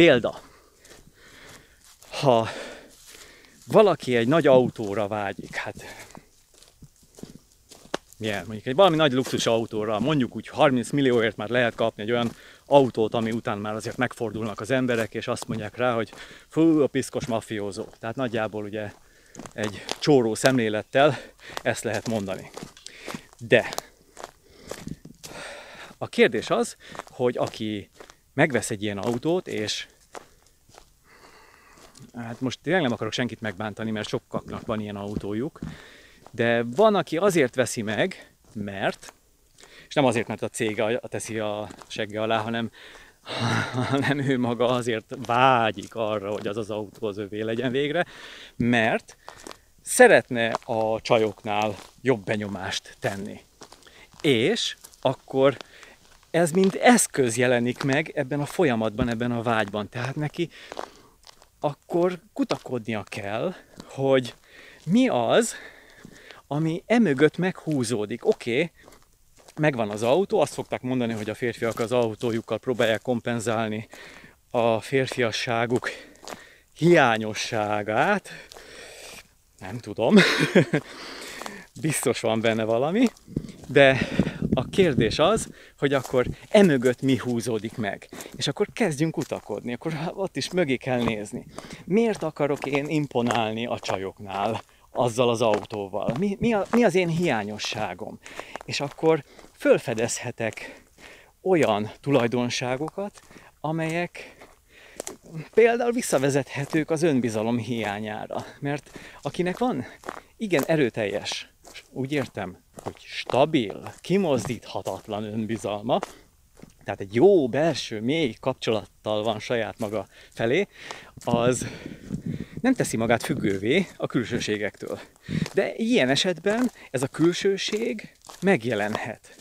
Példa. Ha valaki egy nagy autóra vágyik, hát milyen, mondjuk egy valami nagy luxus autóra, mondjuk úgy 30 millióért már lehet kapni egy olyan autót, ami után már azért megfordulnak az emberek, és azt mondják rá, hogy fú, a piszkos mafiózó. Tehát nagyjából ugye egy csóró szemlélettel ezt lehet mondani. De a kérdés az, hogy aki megvesz egy ilyen autót, és hát most tényleg nem akarok senkit megbántani, mert sokaknak van ilyen autójuk, de van, aki azért veszi meg, mert, és nem azért, mert a cég teszi a segge alá, hanem, hanem ő maga azért vágyik arra, hogy az az autó az övé legyen végre, mert szeretne a csajoknál jobb benyomást tenni. És akkor ez mind eszköz jelenik meg ebben a folyamatban, ebben a vágyban. Tehát neki akkor kutakodnia kell, hogy mi az, ami emögött meghúzódik. Oké, okay, megvan az autó, azt szokták mondani, hogy a férfiak az autójukkal próbálják kompenzálni a férfiasságuk hiányosságát. Nem tudom. Biztos van benne valami, de a kérdés az, hogy akkor emögött mi húzódik meg. És akkor kezdjünk kutakodni, akkor ott is mögé kell nézni. Miért akarok én imponálni a csajoknál azzal az autóval? Mi, mi, a, mi az én hiányosságom? És akkor fölfedezhetek olyan tulajdonságokat, amelyek például visszavezethetők az önbizalom hiányára. Mert akinek van igen erőteljes, úgy értem, hogy stabil, kimozdíthatatlan önbizalma, tehát egy jó belső, mély kapcsolattal van saját maga felé, az nem teszi magát függővé a külsőségektől. De ilyen esetben ez a külsőség megjelenhet,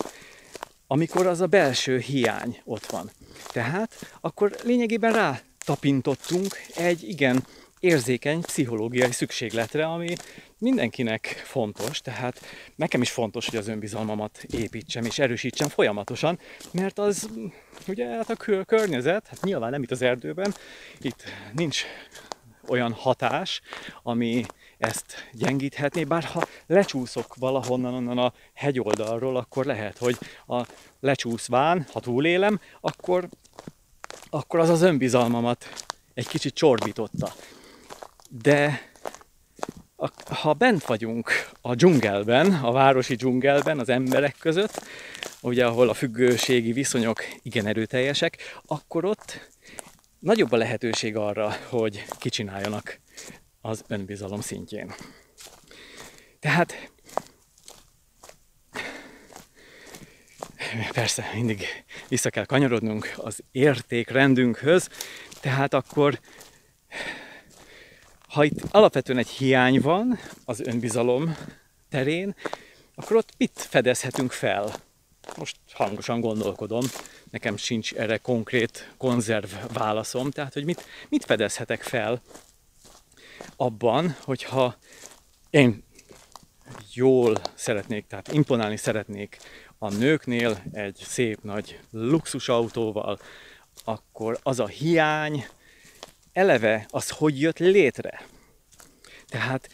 amikor az a belső hiány ott van. Tehát akkor lényegében rá tapintottunk egy igen érzékeny pszichológiai szükségletre, ami mindenkinek fontos, tehát nekem is fontos, hogy az önbizalmamat építsem és erősítsem folyamatosan, mert az ugye hát a környezet, hát nyilván nem itt az erdőben, itt nincs olyan hatás, ami ezt gyengíthetné, bár ha lecsúszok valahonnan onnan a hegyoldalról, akkor lehet, hogy a lecsúszván, ha túlélem, akkor, akkor az az önbizalmamat egy kicsit csorbította. De ha bent vagyunk a dzsungelben, a városi dzsungelben, az emberek között, ugye ahol a függőségi viszonyok igen erőteljesek, akkor ott nagyobb a lehetőség arra, hogy kicsináljanak az önbizalom szintjén. Tehát persze mindig vissza kell kanyarodnunk az értékrendünkhöz, tehát akkor ha itt alapvetően egy hiány van az önbizalom terén, akkor ott mit fedezhetünk fel? Most hangosan gondolkodom, nekem sincs erre konkrét konzerv válaszom, tehát hogy mit, mit fedezhetek fel abban, hogyha én jól szeretnék, tehát imponálni szeretnék a nőknél egy szép nagy luxusautóval, akkor az a hiány, eleve az hogy jött létre. Tehát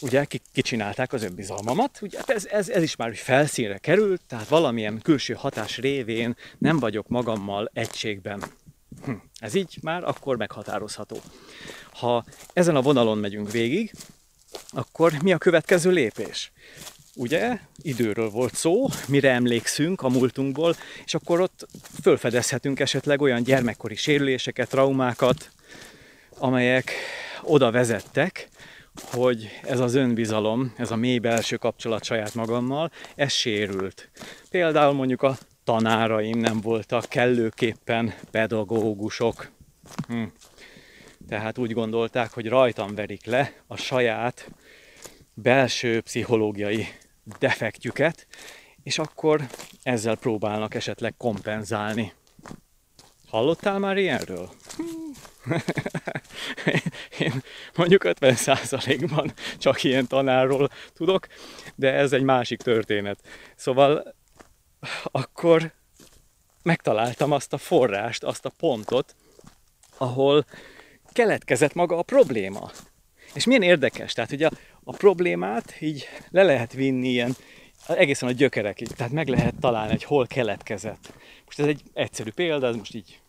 ugye kicsinálták az önbizalmamat, ugye hát ez, ez, ez is már felszínre került, tehát valamilyen külső hatás révén nem vagyok magammal egységben. Hm, ez így már akkor meghatározható. Ha ezen a vonalon megyünk végig, akkor mi a következő lépés? Ugye, időről volt szó, mire emlékszünk a múltunkból, és akkor ott fölfedezhetünk esetleg olyan gyermekkori sérüléseket, traumákat, amelyek oda vezettek, hogy ez az önbizalom, ez a mély belső kapcsolat saját magammal, ez sérült. Például mondjuk a tanáraim nem voltak kellőképpen pedagógusok. Hm. Tehát úgy gondolták, hogy rajtam verik le a saját belső pszichológiai defektjüket, és akkor ezzel próbálnak esetleg kompenzálni. Hallottál már ilyenről? Én mondjuk 50%-ban csak ilyen tanárról tudok, de ez egy másik történet. Szóval akkor megtaláltam azt a forrást, azt a pontot, ahol keletkezett maga a probléma. És milyen érdekes, tehát hogy a, a problémát így le lehet vinni ilyen egészen a gyökerekig, tehát meg lehet találni, hogy hol keletkezett. Most ez egy egyszerű példa, ez most így,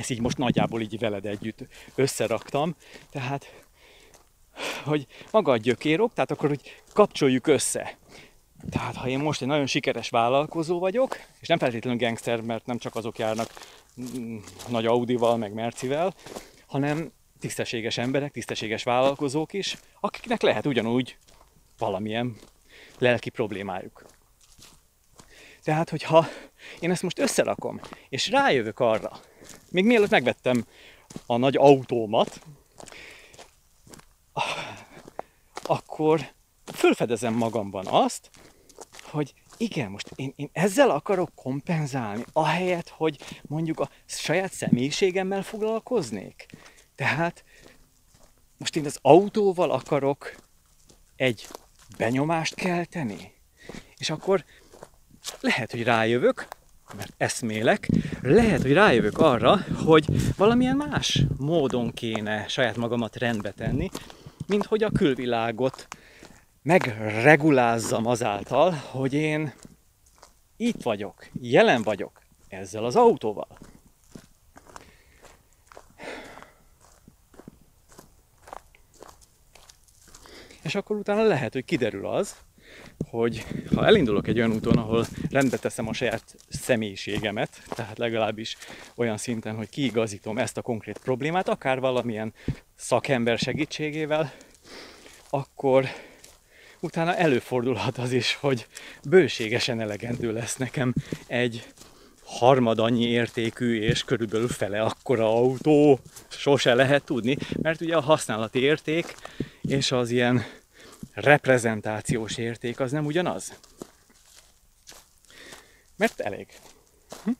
ezt így most nagyjából így veled együtt összeraktam, tehát hogy maga a gyökérok, tehát akkor hogy kapcsoljuk össze. Tehát ha én most egy nagyon sikeres vállalkozó vagyok, és nem feltétlenül gangster, mert nem csak azok járnak mm, nagy Audival, meg Mercivel, hanem tisztességes emberek, tisztességes vállalkozók is, akiknek lehet ugyanúgy valamilyen lelki problémájuk. Tehát, hogyha én ezt most összerakom, és rájövök arra, még mielőtt megvettem a nagy autómat, akkor fölfedezem magamban azt, hogy igen, most én, én ezzel akarok kompenzálni, ahelyett, hogy mondjuk a saját személyiségemmel foglalkoznék. Tehát most én az autóval akarok egy benyomást kelteni, és akkor lehet, hogy rájövök, mert eszmélek, lehet, hogy rájövök arra, hogy valamilyen más módon kéne saját magamat rendbe tenni, mint hogy a külvilágot megregulázzam azáltal, hogy én itt vagyok, jelen vagyok ezzel az autóval. És akkor utána lehet, hogy kiderül az, hogy ha elindulok egy olyan úton, ahol rendbe teszem a saját személyiségemet, tehát legalábbis olyan szinten, hogy kiigazítom ezt a konkrét problémát, akár valamilyen szakember segítségével, akkor utána előfordulhat az is, hogy bőségesen elegendő lesz nekem egy harmad annyi értékű és körülbelül fele akkora autó, sose lehet tudni, mert ugye a használati érték és az ilyen reprezentációs érték az nem ugyanaz. Mert elég. Hm?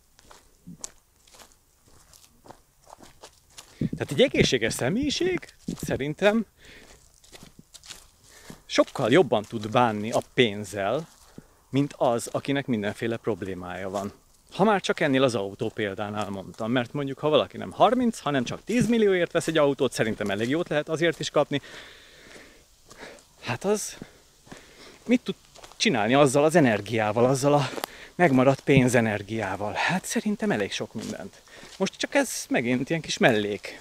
Tehát egy egészséges személyiség szerintem sokkal jobban tud bánni a pénzzel, mint az, akinek mindenféle problémája van. Ha már csak ennél az autó példánál mondtam, mert mondjuk ha valaki nem 30, hanem csak 10 millióért vesz egy autót, szerintem elég jót lehet azért is kapni, hát az mit tud csinálni azzal az energiával, azzal a megmaradt pénzenergiával? Hát szerintem elég sok mindent. Most csak ez megint ilyen kis mellék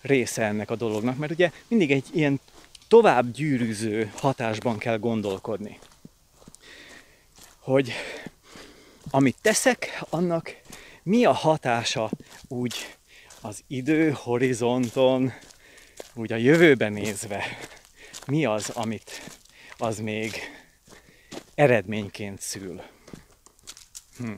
része ennek a dolognak, mert ugye mindig egy ilyen tovább gyűrűző hatásban kell gondolkodni. Hogy amit teszek, annak mi a hatása úgy az idő horizonton, úgy a jövőben nézve, mi az, amit az még eredményként szül. Hm.